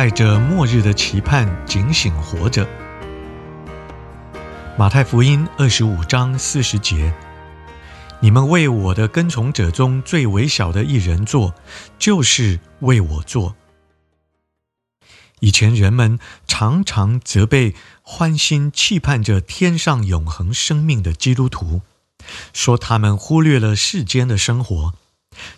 带着末日的期盼，警醒活着。马太福音二十五章四十节：你们为我的跟从者中最微小的一人做，就是为我做。以前人们常常责备欢欣期盼着天上永恒生命的基督徒，说他们忽略了世间的生活。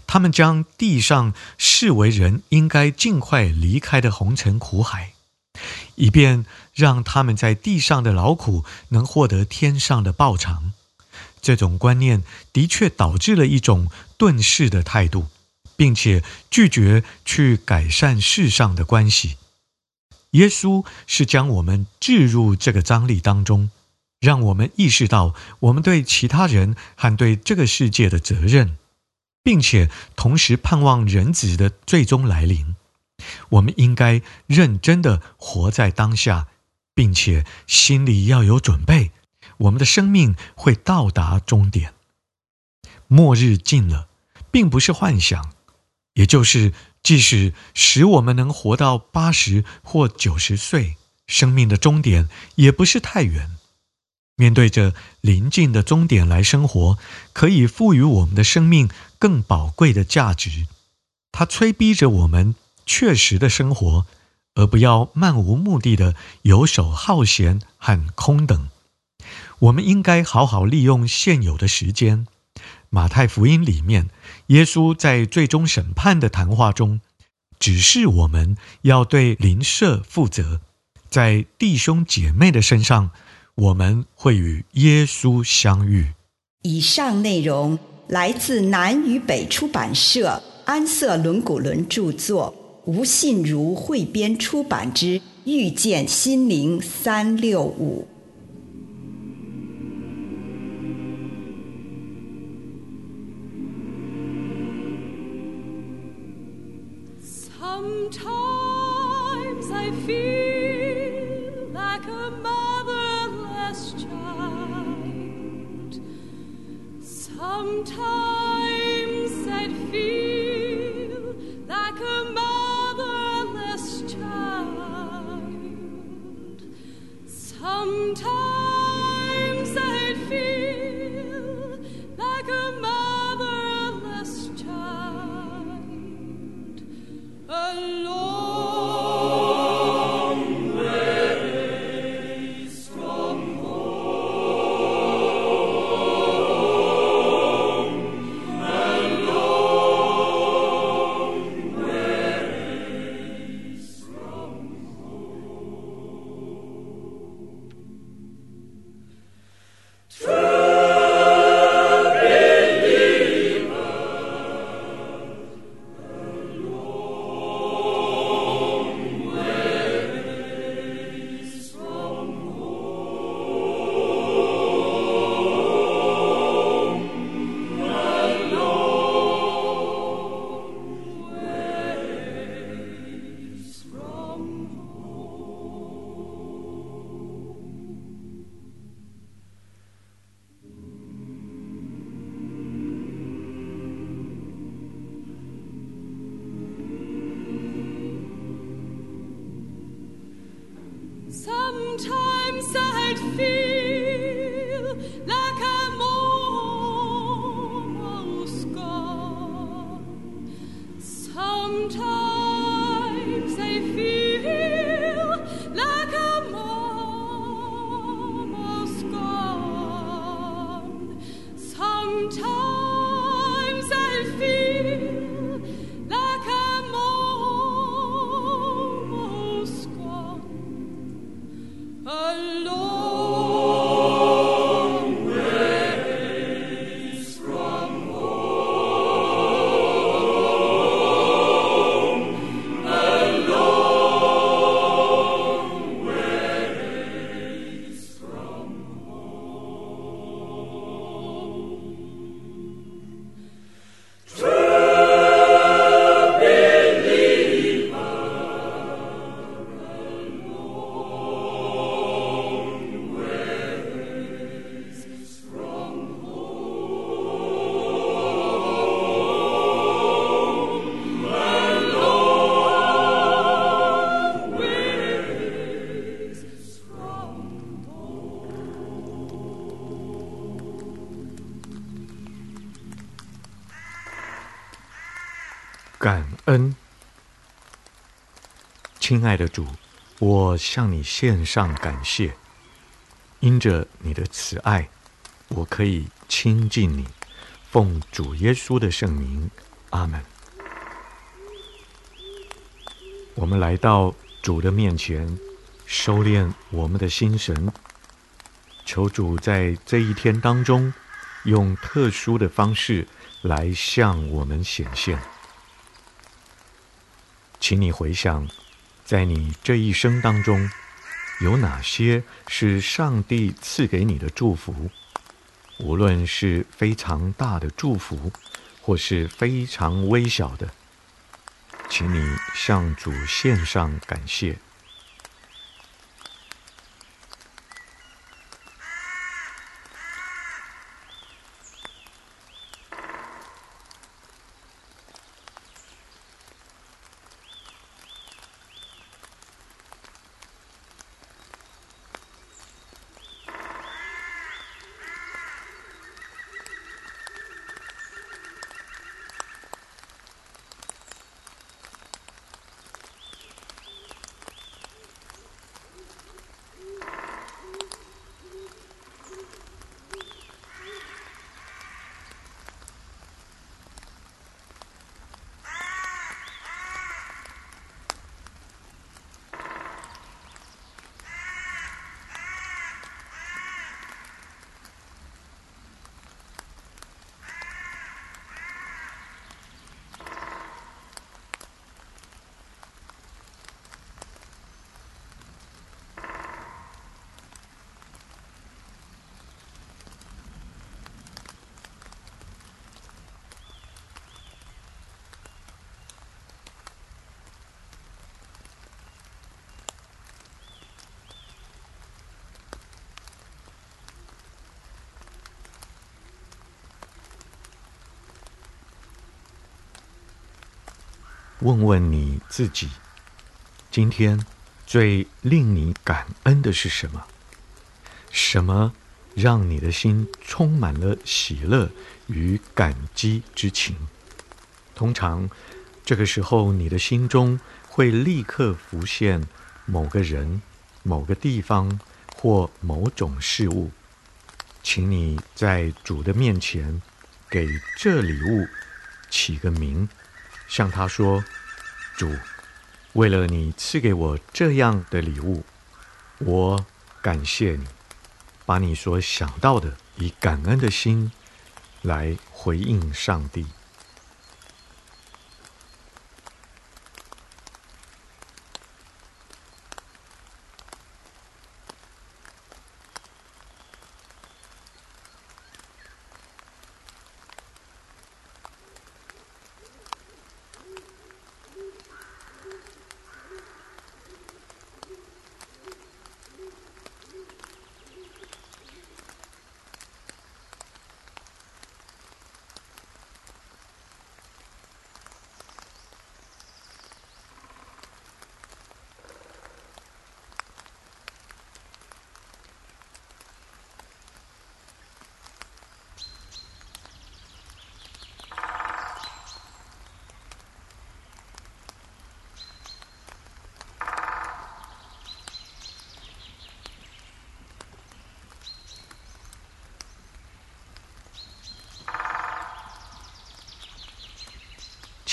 他们将地上视为人应该尽快离开的红尘苦海，以便让他们在地上的劳苦能获得天上的报偿。这种观念的确导致了一种遁世的态度，并且拒绝去改善世上的关系。耶稣是将我们置入这个张力当中，让我们意识到我们对其他人和对这个世界的责任。并且同时盼望人子的最终来临，我们应该认真的活在当下，并且心里要有准备，我们的生命会到达终点。末日近了，并不是幻想，也就是即使使我们能活到八十或九十岁，生命的终点也不是太远。面对着临近的终点来生活，可以赋予我们的生命更宝贵的价值。它催逼着我们确实的生活，而不要漫无目的的游手好闲和空等。我们应该好好利用现有的时间。马太福音里面，耶稣在最终审判的谈话中，指示我们要对邻舍负责，在弟兄姐妹的身上。我们会与耶稣相遇。以上内容来自南与北出版社安瑟伦古伦著作，吴信如汇编出版之《遇见心灵三六五》。Sometimes Sometimes I'd feel 感恩。亲爱的主，我向你献上感谢，因着你的慈爱，我可以亲近你。奉主耶稣的圣名，阿门。我们来到主的面前，收敛我们的心神，求主在这一天当中，用特殊的方式来向我们显现。请你回想，在你这一生当中，有哪些是上帝赐给你的祝福？无论是非常大的祝福，或是非常微小的，请你向主献上感谢。问问你自己，今天最令你感恩的是什么？什么让你的心充满了喜乐与感激之情？通常这个时候，你的心中会立刻浮现某个人、某个地方或某种事物。请你在主的面前给这礼物起个名。向他说：“主，为了你赐给我这样的礼物，我感谢你。把你所想到的，以感恩的心来回应上帝。”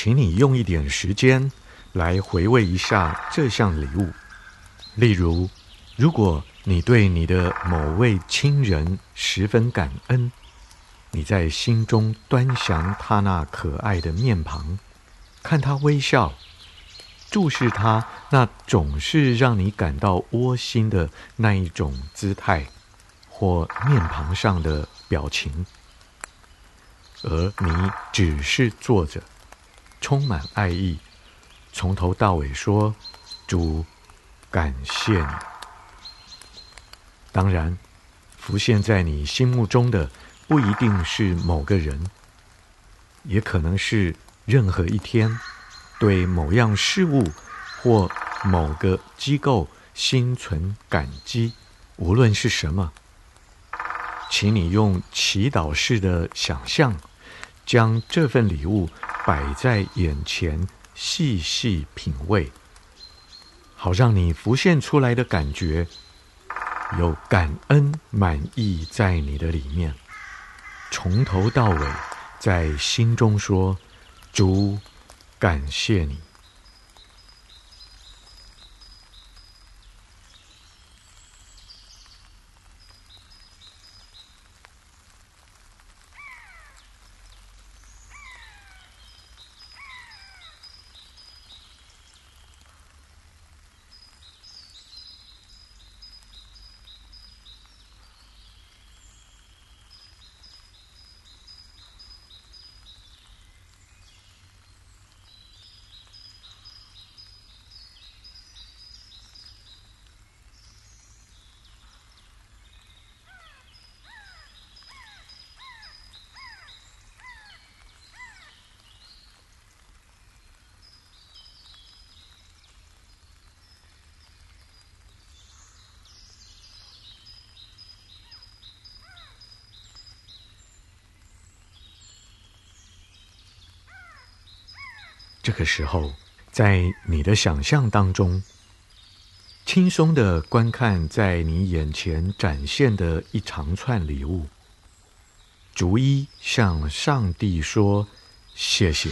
请你用一点时间来回味一下这项礼物。例如，如果你对你的某位亲人十分感恩，你在心中端详他那可爱的面庞，看他微笑，注视他那总是让你感到窝心的那一种姿态或面庞上的表情，而你只是坐着。充满爱意，从头到尾说：“主，感谢你。”当然，浮现在你心目中的不一定是某个人，也可能是任何一天对某样事物或某个机构心存感激，无论是什么，请你用祈祷式的想象，将这份礼物。摆在眼前，细细品味，好让你浮现出来的感觉有感恩、满意在你的里面，从头到尾在心中说：“主，感谢你。”这个时候，在你的想象当中，轻松地观看在你眼前展现的一长串礼物，逐一向上帝说谢谢。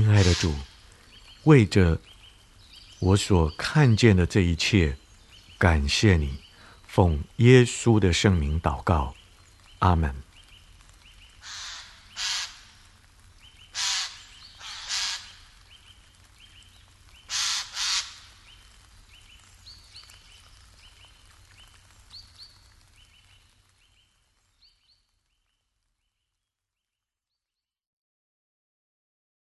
亲爱的主，为着我所看见的这一切，感谢你，奉耶稣的圣名祷告，阿门。